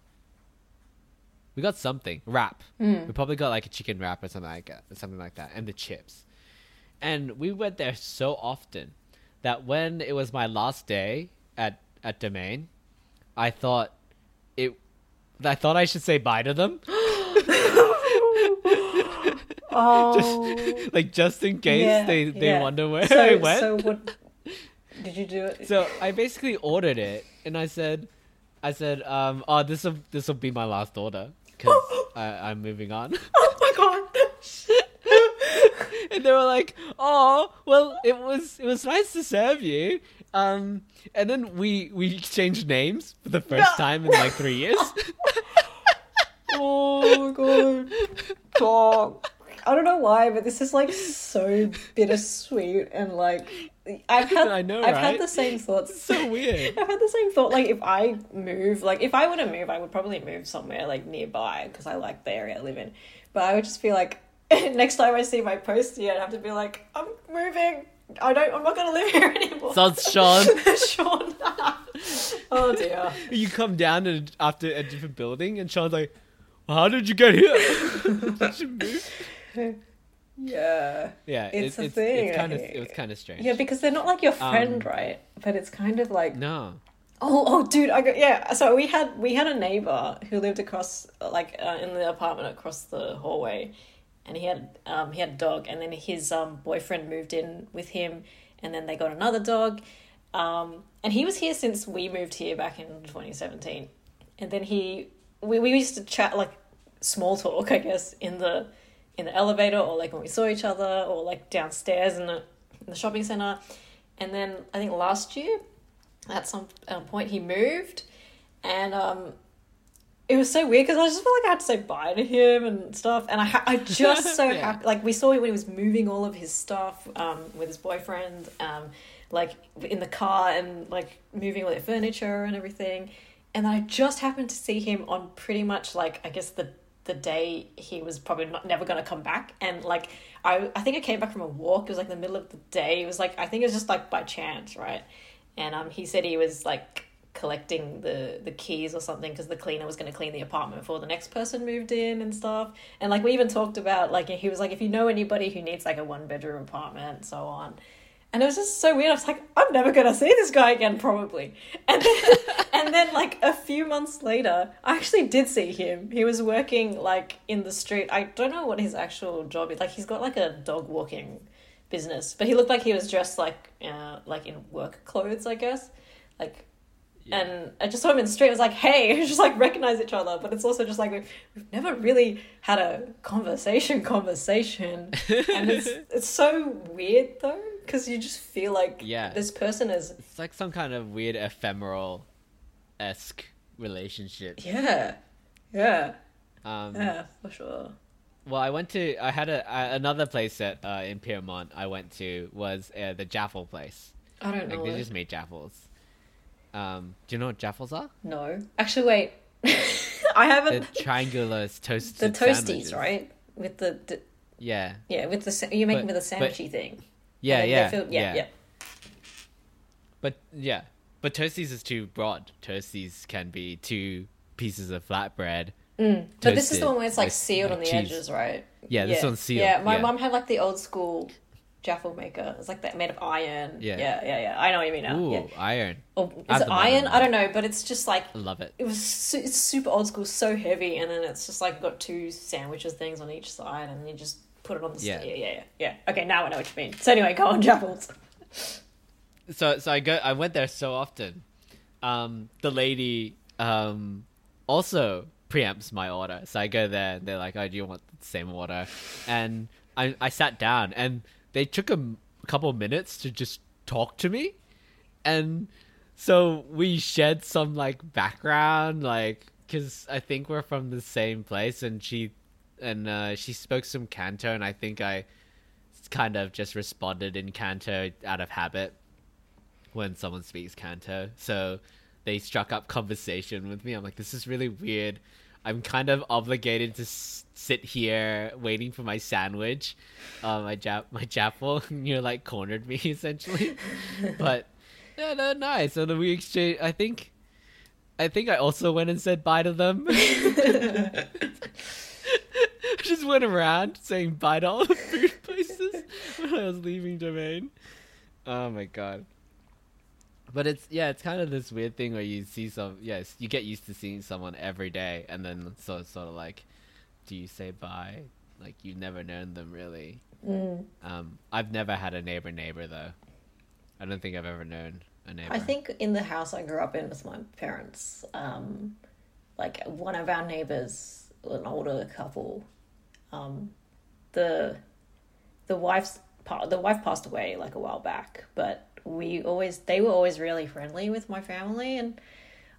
[SPEAKER 2] We got something wrap. Mm. We probably got like a chicken wrap or something like that, something like that, and the chips. And we went there so often that when it was my last day at at Domain, I thought it. I thought I should say bye to them,
[SPEAKER 1] oh,
[SPEAKER 2] like just in case
[SPEAKER 1] Yeah,
[SPEAKER 2] they they
[SPEAKER 1] yeah.
[SPEAKER 2] wonder where
[SPEAKER 1] so,
[SPEAKER 2] I went.
[SPEAKER 1] So what? Did you do it?
[SPEAKER 2] So I basically ordered it, and I said, I said, um, oh, this will this will be my last order because I'm moving on.
[SPEAKER 1] oh my god!
[SPEAKER 2] and they were like, "Oh, well, it was it was nice to serve you." Um, and then we we exchanged names for the first
[SPEAKER 1] No.
[SPEAKER 2] time in like three years.
[SPEAKER 1] oh my god! Dog. I don't know why, but this is like so bittersweet and like I've had
[SPEAKER 2] I know,
[SPEAKER 1] I've had the same thoughts.
[SPEAKER 2] so weird.
[SPEAKER 1] I've had the same thought. Like if I move, like if I were to move, I would probably move somewhere like nearby because I like the area I live in. But I would just feel like next time I see my postie, I'd have to be like, I'm moving. I don't. I'm not gonna live here anymore.
[SPEAKER 2] Sounds it's Sean.
[SPEAKER 1] Sean. oh dear.
[SPEAKER 2] You come down and after a different building, and Sean's like, "How did you get here?" Did you move?
[SPEAKER 1] Yeah.
[SPEAKER 2] Yeah,
[SPEAKER 1] It's
[SPEAKER 2] it,
[SPEAKER 1] a
[SPEAKER 2] it's,
[SPEAKER 1] thing,
[SPEAKER 2] It's kind of it was kind of strange.
[SPEAKER 1] Yeah, because they're not like your friend,
[SPEAKER 2] Um,
[SPEAKER 1] right? But it's kind of like
[SPEAKER 2] no.
[SPEAKER 1] Oh, oh, dude! I got yeah. So we had we had a neighbor who lived across, like, uh, in the apartment across the hallway, and he had um he had a dog, and then his um boyfriend moved in with him, and then they got another dog, um, and he was here since we moved here back in twenty seventeen, and then he we we used to chat like small talk, I guess, in the in the elevator or like when we saw each other or like downstairs in the in the shopping center, and then I think last year at some point he moved and um it was so weird because I just felt like I had to say bye to him and stuff. And I ha- I just so
[SPEAKER 2] Yeah.
[SPEAKER 1] happy like we saw him when he was moving all of his stuff um with his boyfriend um like in the car and like moving all their furniture and everything and I just happened to see him on pretty much like I guess the the day he was probably not never gonna come back. And like I I think I came back from a walk. It was like the middle of the day. It was like I think it was just like by chance right? And um he said he was like collecting the the keys or something because the cleaner was going to clean the apartment before the next person moved in and stuff. And like we even talked about like he was like if you know anybody who needs like a one bedroom apartment so on and it was just so weird. I was like i'm never going to see this guy again probably. And then and then like a few months later i actually did see him. He was working like in the street. I don't know what his actual job is. Like he's got like a dog walking business. But he looked like he was dressed like uh like in work clothes i guess. Like
[SPEAKER 2] Yeah.
[SPEAKER 1] and I just saw him in the street. I was like, "Hey!" I just like recognize each other, but it's also just like we've, we've never really had a conversation, conversation, and it's it's so weird though because you just feel like
[SPEAKER 2] Yeah.
[SPEAKER 1] this person is
[SPEAKER 2] It's like some kind of weird ephemeral esque relationship.
[SPEAKER 1] yeah, yeah,
[SPEAKER 2] Um,
[SPEAKER 1] yeah, for sure.
[SPEAKER 2] Well, I went to I had a, uh, another place that uh, in Pyrmont I went to was uh, the Jaffle place.
[SPEAKER 1] I don't know.
[SPEAKER 2] Like they
[SPEAKER 1] it.
[SPEAKER 2] just made jaffles. Um, do you know what jaffles are?
[SPEAKER 1] No, actually, wait. I haven't.
[SPEAKER 2] triangular
[SPEAKER 1] toasties.
[SPEAKER 2] The
[SPEAKER 1] toasties,
[SPEAKER 2] sandwiches.
[SPEAKER 1] right? With the, the
[SPEAKER 2] Yeah,
[SPEAKER 1] yeah, with the you're making
[SPEAKER 2] But-
[SPEAKER 1] with a
[SPEAKER 2] but-
[SPEAKER 1] sandwichy thing.
[SPEAKER 2] Yeah, yeah,
[SPEAKER 1] feel- yeah, yeah.
[SPEAKER 2] But yeah, but toasties is too broad. Toasties can be two pieces of flatbread.
[SPEAKER 1] Mm. But this is the one where it's like sealed
[SPEAKER 2] like,
[SPEAKER 1] on the
[SPEAKER 2] cheese.
[SPEAKER 1] edges, right?
[SPEAKER 2] Yeah, this one's sealed.
[SPEAKER 1] Yeah, my
[SPEAKER 2] yeah.
[SPEAKER 1] mum had like the old school jaffle maker. It's like that made of iron.
[SPEAKER 2] Yeah.
[SPEAKER 1] yeah, yeah, yeah. I know what you mean now.
[SPEAKER 2] Ooh,
[SPEAKER 1] Yeah.
[SPEAKER 2] iron.
[SPEAKER 1] Or is it iron? I don't know, but it's just like
[SPEAKER 2] I love it.
[SPEAKER 1] it was. Su- it's super old school, so heavy, and then it's just like got two sandwiches things on each side, and you just put it on the.
[SPEAKER 2] Yeah.
[SPEAKER 1] Yeah, yeah, yeah, yeah. Okay, now I know what you mean. So anyway, go on jaffles.
[SPEAKER 2] so so I go I went there so often. Um, the lady um also preempts my order, so I go there and they're like, "Oh, do you want the same order?" And I I sat down and they took a m- couple minutes to just talk to me, and so we shared some like background, like because I think we're from the same place, and she and uh, she spoke some Canto, and I think I kind of just responded in Canto out of habit when someone speaks Canto. So they struck up conversation with me. I'm like, this is really weird. I'm kind of obligated to s- sit here waiting for my sandwich, uh, my jap my jaffle. You're like cornered me essentially, but yeah, no, nice. So we exchange. I think, I think I also went and said bye to them. Just went around saying bye to all the food places when I was leaving Domain. Oh my god. But it's yeah, it's kind of this weird thing where you see some yes, you get used to seeing someone every day and then so it's sort of like do you say bye? Like you've never known them really.
[SPEAKER 1] Mm.
[SPEAKER 2] Um I've never had a neighbor neighbor though. I don't think I've ever known a neighbor.
[SPEAKER 1] I think in the house I grew up in with my parents, um, like one of our neighbors, an older couple, um, the the wife's the wife passed away like a while back, but we always they were always really friendly with my family and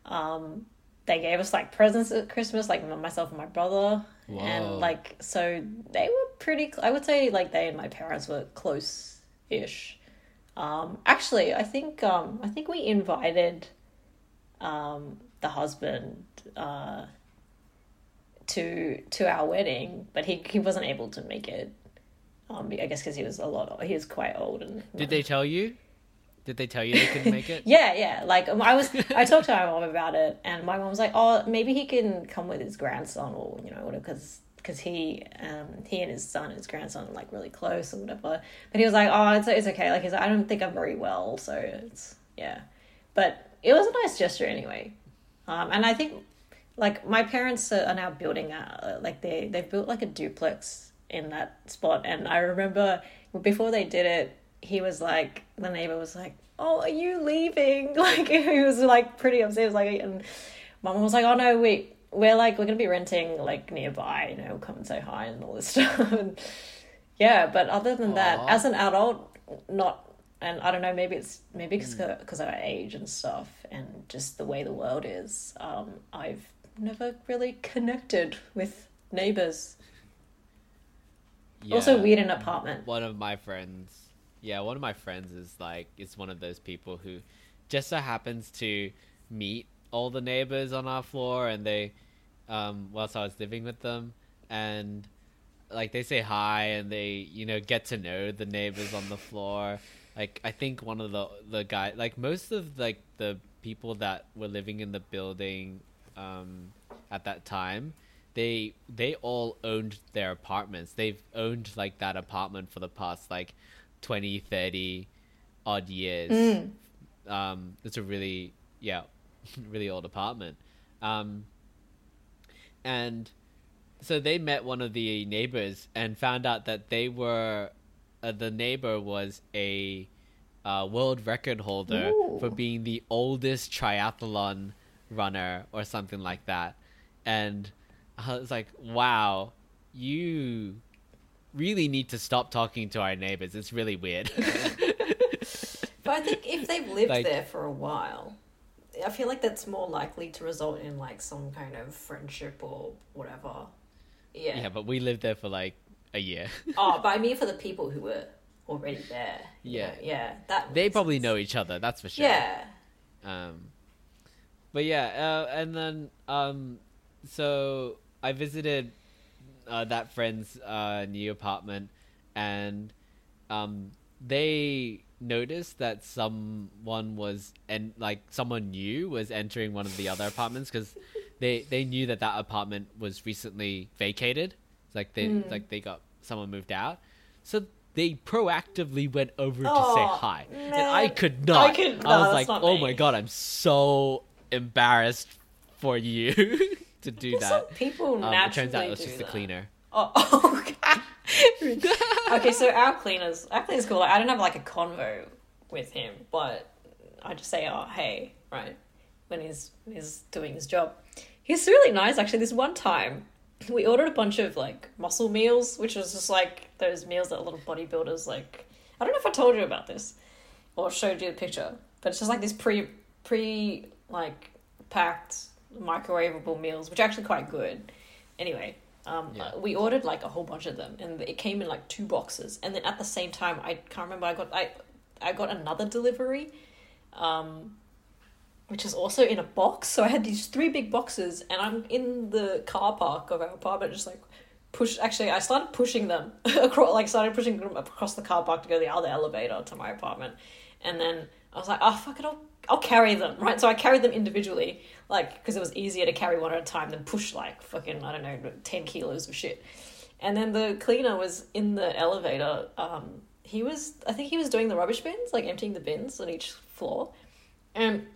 [SPEAKER 1] um they gave us like presents at Christmas, like myself and my brother, and like so they were pretty. cl- I would say like they and my parents were close-ish. Um, actually, I think um, I think we invited um, the husband uh, to to our wedding, but he he wasn't able to make it. Um, I guess because he was a lot. He was quite old and.
[SPEAKER 2] Did they tell you? Did they tell you they couldn't make it?
[SPEAKER 1] Yeah, yeah. Like um, I was, I talked to my mom about it, and my mom was like, "Oh, maybe he can come with his grandson, or you know, whatever, because because he, um, he and his son, and his grandson, are like really close or whatever." But he was like, "Oh, it's it's okay. Like, he's like, I don't think I'm very well, so it's yeah." But it was a nice gesture anyway, um, and I think like my parents are now building a like they they've built like a duplex in that spot, and I remember before they did it he was like the neighbor was like oh are you leaving? Like he was like pretty upset. He was like and mom was like oh no we we're like we're gonna be renting like nearby you know come and say hi and all this stuff. And yeah but other than that as an adult not and i don't know maybe it's maybe because because of our age and stuff and just the way the world is um i've never really connected with neighbors also
[SPEAKER 2] Yeah.
[SPEAKER 1] weird in an apartment
[SPEAKER 2] one of my friends yeah one of my friends is like is one of those people who just so happens to meet all the neighbors on our floor and they um whilst i was living with them and like they say hi and they you know get to know the neighbors on the floor like i think one of the the guy like most of like the people that were living in the building um at that time they they all owned their apartments they've owned like that apartment for the past like 20 30 odd years
[SPEAKER 1] Mm.
[SPEAKER 2] um it's a really yeah really old apartment um and so they met one of the neighbors and found out that they were uh, the neighbor was a uh, world record holder
[SPEAKER 1] Ooh.
[SPEAKER 2] for being the oldest triathlon runner or something like that and i was like wow you really need to stop talking to our neighbors it's really weird
[SPEAKER 1] But I think if they've lived
[SPEAKER 2] Like-
[SPEAKER 1] there for a while, I feel like that's more likely to result in like some kind of friendship or whatever. Yeah.
[SPEAKER 2] yeah but we lived there for like a year
[SPEAKER 1] oh, but I mean for the people who were already there.
[SPEAKER 2] Yeah.
[SPEAKER 1] know, Yeah. That
[SPEAKER 2] they probably
[SPEAKER 1] sense.
[SPEAKER 2] know each other that's for sure
[SPEAKER 1] Yeah.
[SPEAKER 2] Um, but yeah, uh, and then um, so I visited uh, that friend's uh, new apartment, and um, they noticed that someone was and like someone new was entering one of the other apartments because they they knew that that apartment was recently vacated. It's like they
[SPEAKER 1] Mm.
[SPEAKER 2] like they got someone moved out, so. They proactively went over to say
[SPEAKER 1] Aw,
[SPEAKER 2] hi, and. I could not.
[SPEAKER 1] I could- no,
[SPEAKER 2] I was like, "Oh
[SPEAKER 1] me."
[SPEAKER 2] my god, I'm so embarrassed for you to do
[SPEAKER 1] Some
[SPEAKER 2] that."
[SPEAKER 1] people
[SPEAKER 2] Um,
[SPEAKER 1] naturally
[SPEAKER 2] it turns out it was just
[SPEAKER 1] that.
[SPEAKER 2] a cleaner.
[SPEAKER 1] Oh, oh God. okay, so our cleaners, our cleaner's cool. Like, I don't have like a convo with him, but I just say, "Oh, hey," right when he's he's doing his job. He's really nice, actually. This one time, we ordered a bunch of like muscle meals, which was just like those meals that a little bodybuilders like. I don't know if I told you about this or showed you the picture, but it's just like this pre pre like packed microwavable meals, which are actually quite good. Anyway, um,
[SPEAKER 2] Yeah.
[SPEAKER 1] uh, we ordered like a whole bunch of them, and it came in like two boxes. And then at the same time, I can't remember. I got I I got another delivery, um, which is also in a box. So I had these three big boxes, and I'm in the car park of our apartment, just like push. Actually, I started pushing them across, like started pushing them across the car park to go the other elevator to my apartment, and then I was like, oh fuck it, I'll I'll carry them, right? So I carried them individually, like because it was easier to carry one at a time than push like fucking I don't know ten kilos of shit. And then the cleaner was in the elevator. Um, he was, I think he was doing the rubbish bins, like emptying the bins on each floor. And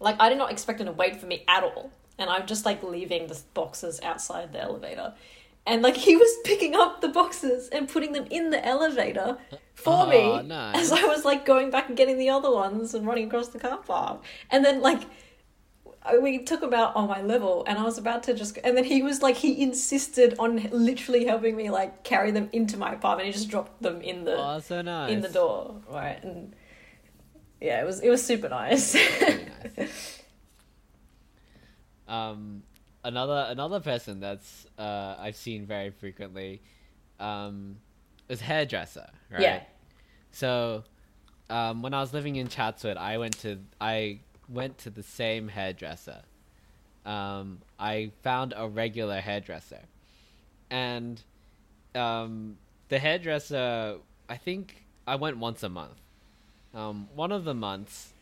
[SPEAKER 1] like I did not expect him to wait for me at all. And I'm just like leaving the boxes outside the elevator. And like he was picking up the boxes and putting them in the elevator for
[SPEAKER 2] Aw,
[SPEAKER 1] me
[SPEAKER 2] nice.
[SPEAKER 1] as I was like going back and getting the other ones and running across the car park. And then like we took him out on my level and I was about to just and then he was like he insisted on literally helping me like carry them into my apartment. He just dropped them in the
[SPEAKER 2] Oh, so nice.
[SPEAKER 1] in the door, right? And yeah, it was it was super nice.
[SPEAKER 2] Very nice. Um, another another person that's uh, I've seen very frequently um, is hairdresser. Right?
[SPEAKER 1] Yeah.
[SPEAKER 2] So um, when I was living in Chatswood, I went to I went to the same hairdresser. Um, I found a regular hairdresser, and um, the hairdresser. I think I went once a month. Um, one of the months,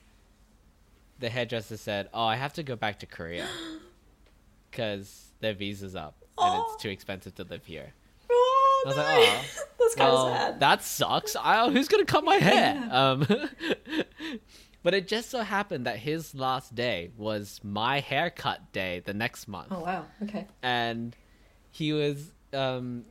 [SPEAKER 2] the hairdresser said, "Oh, I have to go back to Korea because their visa's up and it's too expensive to live here."
[SPEAKER 1] Oh,
[SPEAKER 2] I was
[SPEAKER 1] no.
[SPEAKER 2] like, "Oh,
[SPEAKER 1] That's kind
[SPEAKER 2] well,
[SPEAKER 1] of sad.
[SPEAKER 2] that sucks. I, who's gonna cut my hair?
[SPEAKER 1] Yeah.
[SPEAKER 2] Um, but it just so happened that his last day was my haircut day the next month,
[SPEAKER 1] Oh wow. Okay.
[SPEAKER 2] and he was um.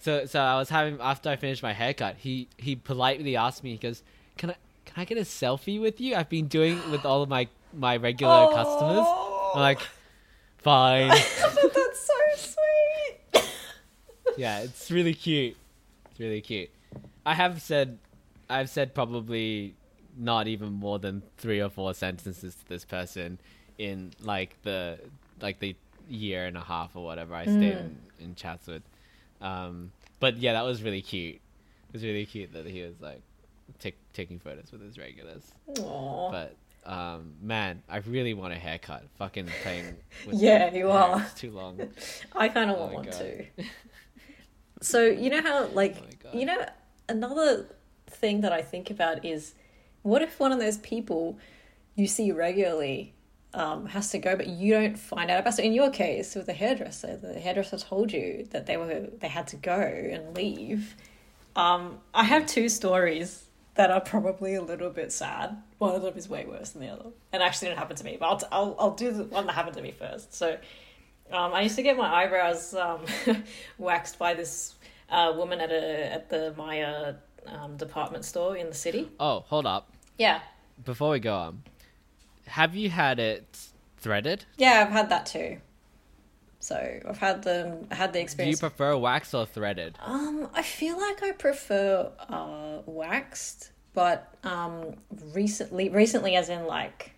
[SPEAKER 2] So so I was having after I finished my haircut, he he politely asked me. He goes, "Can I can I get a selfie with you? I've been doing it with all of my my regular customers." I'm like, "Fine."
[SPEAKER 1] but that's so sweet.
[SPEAKER 2] yeah, it's really cute. It's really cute. I have said, I've said probably not even more than three or four sentences to this person in like the like the year and a half or whatever I stayed in, in Chatswood. Um, but yeah, that was really cute. It was really cute that he was like take, taking photos with his regulars.
[SPEAKER 1] Aww.
[SPEAKER 2] But um, man, I really want a haircut. Fucking playing. With
[SPEAKER 1] Yeah, you are.
[SPEAKER 2] is too long.
[SPEAKER 1] I kind of
[SPEAKER 2] Oh
[SPEAKER 1] want one too. So you know how like
[SPEAKER 2] Oh
[SPEAKER 1] you know another thing that I think about is what if one of those people you see regularly um, has to go, but you don't find out about. So in your case with the hairdresser, the hairdresser told you that they were they had to go and leave. Um, I have two stories that are probably a little bit sad. One of them is way worse than the other, and actually didn't happen to me. But I'll, t- I'll I'll do the one that happened to me first. So, um, I used to get my eyebrows um, waxed by this uh, woman at a at the Myer um, department store in the city.
[SPEAKER 2] Oh, hold up.
[SPEAKER 1] Yeah,
[SPEAKER 2] Before we go on, have you had it threaded?
[SPEAKER 1] yeah, I've had that too. So I've had the had the experience.
[SPEAKER 2] Do you prefer wax or threaded?
[SPEAKER 1] Um, I feel like I prefer uh waxed, but um recently recently as in like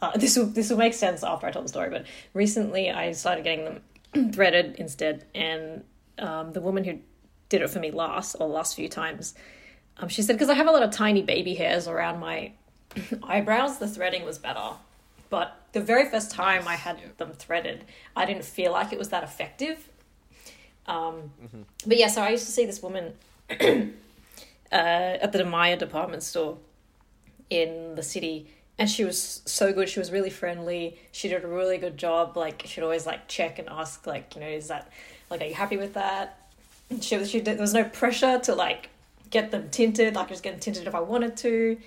[SPEAKER 1] uh, this will this will make sense after I tell the story, but recently I started getting them threaded instead, and um the woman who did it for me last or last few times, um she said because I have a lot of tiny baby hairs around my eyebrows, the threading was better. But the very first time I had
[SPEAKER 2] yeah.
[SPEAKER 1] them threaded, I didn't feel like it was that effective. Um, But yeah, so I used to see this woman uh, at the Demaya department store in the city, and she was so good. She was really friendly. She did a really good job. Like she'd always like check and ask, like you know, is that like, are you happy with that? She was. She did, there was no pressure to like get them tinted. Like I was getting tinted if I wanted to.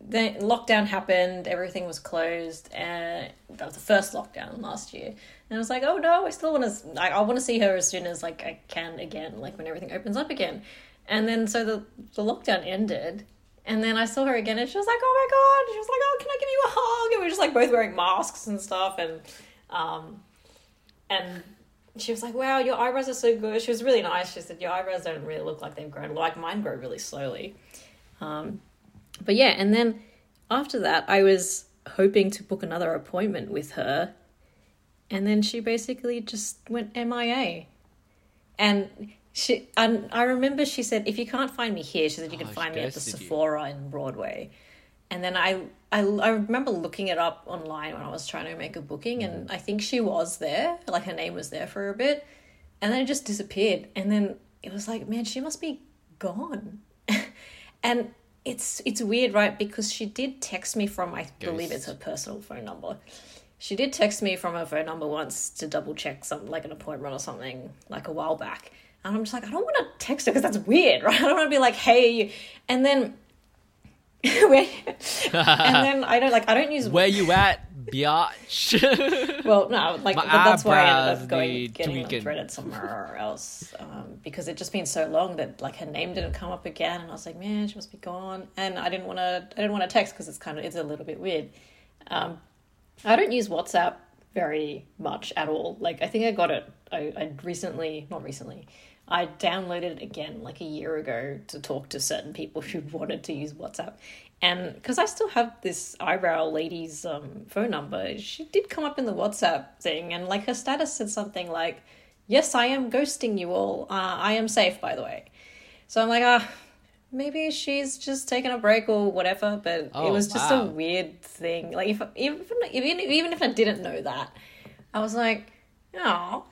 [SPEAKER 1] Then lockdown happened. Everything was closed, and that was the first lockdown last year. And I was like, oh no, I still want to. I, I want to see her as soon as like I can again, like when everything opens up again. And then so the the lockdown ended, and then I saw her again, and she was like, oh my god, she was like, oh, can I give you a hug? And we were just like both wearing masks and stuff, and um, and she was like, wow, your eyebrows are so good. She was really nice. She said your eyebrows don't really look like they've grown. Like mine grow really slowly. Um, but yeah, and then after that, I was hoping to book another appointment with her, and then she basically just went MIA. And she, and I remember she said, if you can't find me here, she said you can
[SPEAKER 2] Oh,
[SPEAKER 1] find me at the
[SPEAKER 2] ghosted you.
[SPEAKER 1] Sephora in Broadway. And then I, I, I remember looking it up online when I was trying to make a booking,
[SPEAKER 2] Mm.
[SPEAKER 1] and I think she was there, like her name was there for a bit, and then it just disappeared. And then it was like, man, she must be gone. and it's it's weird, right? Because she did text me from I believe it's her personal phone number. She did text me from her phone number once to double check something like an appointment or something like a while back. And I'm just like, I don't want to text her because that's weird, right? I don't want to be like, hey, and then, where, and then I don't like I don't use
[SPEAKER 2] Where you at, biatch?
[SPEAKER 1] well, no, like but that's why I ended up going getting
[SPEAKER 2] tweaking.
[SPEAKER 1] threaded somewhere else um, because it just been so long that like her name didn't come up again, and I was like, man, she must be gone, and I didn't want to, I didn't want to text because it's kind of it's a little bit weird. Um, I don't use WhatsApp very much at all. Like I think I got it. I I recently, not recently. I downloaded it again like a year ago to talk to certain people who wanted to use WhatsApp. And because I still have this eyebrow lady's um, phone number, she did come up in the WhatsApp thing, and like her status said something like, Yes, I am ghosting you all. Uh, I am safe, by the way. So I'm like, ah, maybe she's just taking a break or whatever. But it
[SPEAKER 2] Oh,
[SPEAKER 1] was just
[SPEAKER 2] wow.
[SPEAKER 1] a weird thing. Like if even even even if I didn't know that, I was like, oh.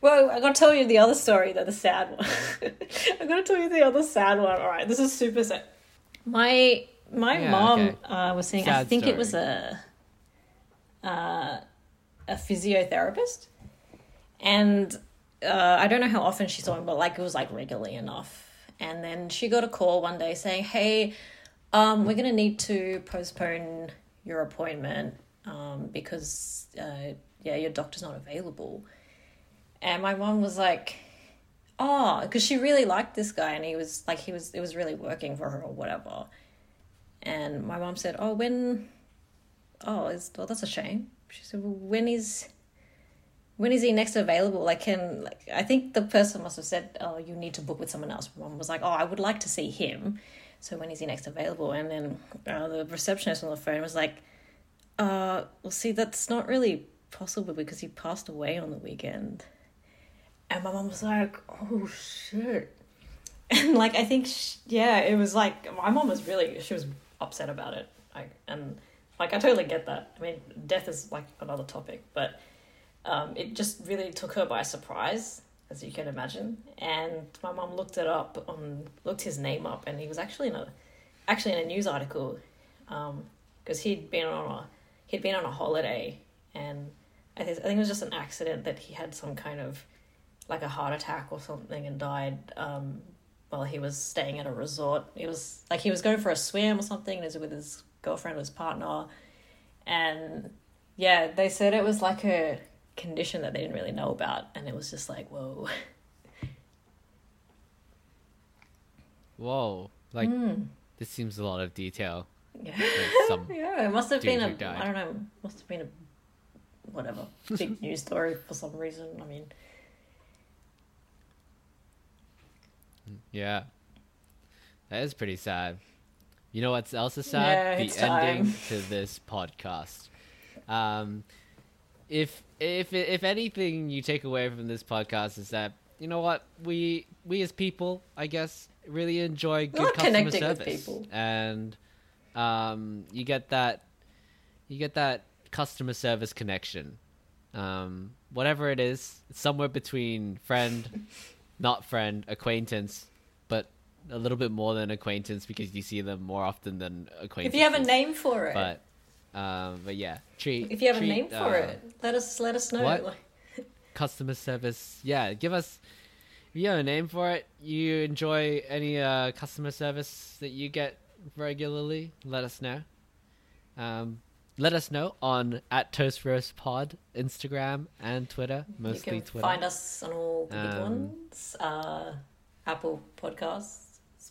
[SPEAKER 1] Well, I gotta tell you the other story, though the sad one. I gotta tell you the other sad one. All right, this is super sad. My my
[SPEAKER 2] Yeah,
[SPEAKER 1] mom
[SPEAKER 2] okay.
[SPEAKER 1] uh, was saying. I
[SPEAKER 2] Sad
[SPEAKER 1] think it was a uh, a physiotherapist, and uh, I don't know how often she saw him, but like it was like regularly enough. And then she got a call one day saying, "Hey, um, we're gonna need to postpone your appointment um, because uh, yeah, your doctor's not available." And my mom was like, "Oh," because she really liked this guy, and he was like, he was it was really working for her or whatever. And my mom said, "Oh, when? Oh, is well, that's a shame." She said, well, "When is?" when is he next available? Like, can like I think the person must have said, "Oh, you need to book with someone else." My mom was like, "Oh, I would like to see him." So when is he next available? And then uh, the receptionist on the phone was like, "Uh, well, see, that's not really possible because he passed away on the weekend." And my mom was like, "Oh shit!" And like I think, sh- yeah, it was like my mom was really she was upset about it. Like, and like I totally get that. I mean, death is like another topic, but um, it just really took her by surprise, as you can imagine. And my mom looked it up on looked his name up, and he was actually in a actually in a news article, because he'd been on a he'd been on a holiday, and I think I think it was just an accident that he had some kind of like a heart attack or something and died while he was staying at a resort. It was like he was going for a swim or something, and was with his girlfriend or his partner, and yeah, they said it was like a condition that they didn't really know about, and it was just like, whoa.
[SPEAKER 2] Whoa, like
[SPEAKER 1] Mm.
[SPEAKER 2] this seems a lot of detail.
[SPEAKER 1] Yeah. Yeah, it must have been a. I don't know, must have been a, whatever, big news story for some reason. I mean,
[SPEAKER 2] yeah, that is pretty sad. You know what's else is
[SPEAKER 1] Yeah,
[SPEAKER 2] sad?
[SPEAKER 1] it's
[SPEAKER 2] the ending
[SPEAKER 1] time.
[SPEAKER 2] to this podcast. Um, if if if anything you take away from this podcast is that you know what we we as people, I guess, really enjoy good
[SPEAKER 1] like
[SPEAKER 2] customer service, and um, you get that you get that customer service connection. Um, whatever it is, somewhere between friend, not friend, acquaintance, a little bit more than acquaintance because you see them more often than acquaintance.
[SPEAKER 1] if you have a name for it,
[SPEAKER 2] but um, but yeah, treat.
[SPEAKER 1] if you have a name for
[SPEAKER 2] uh,
[SPEAKER 1] it, let us let us know.
[SPEAKER 2] what? Customer service. Yeah, give us. If you have a name for it, you enjoy any uh, customer service that you get regularly, let us know. Um, let us know on at Toast Roast Pod, Instagram and Twitter, mostly
[SPEAKER 1] you can
[SPEAKER 2] Twitter.
[SPEAKER 1] find us on all the big
[SPEAKER 2] Um,
[SPEAKER 1] ones: uh, Apple Podcasts,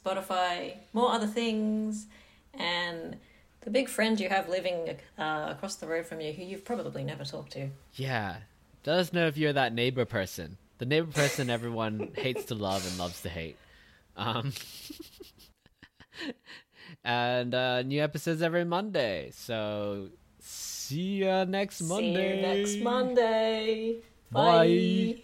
[SPEAKER 1] Spotify, more other things, and the big friend you have living uh, across the road from you, who you've probably never talked to.
[SPEAKER 2] Yeah, let us know if you're that neighbor person. The neighbor person everyone hates to love and loves to hate. Um, and uh, new episodes every Monday. So see ya next Monday.
[SPEAKER 1] See you next Monday.
[SPEAKER 2] Bye.
[SPEAKER 1] Bye.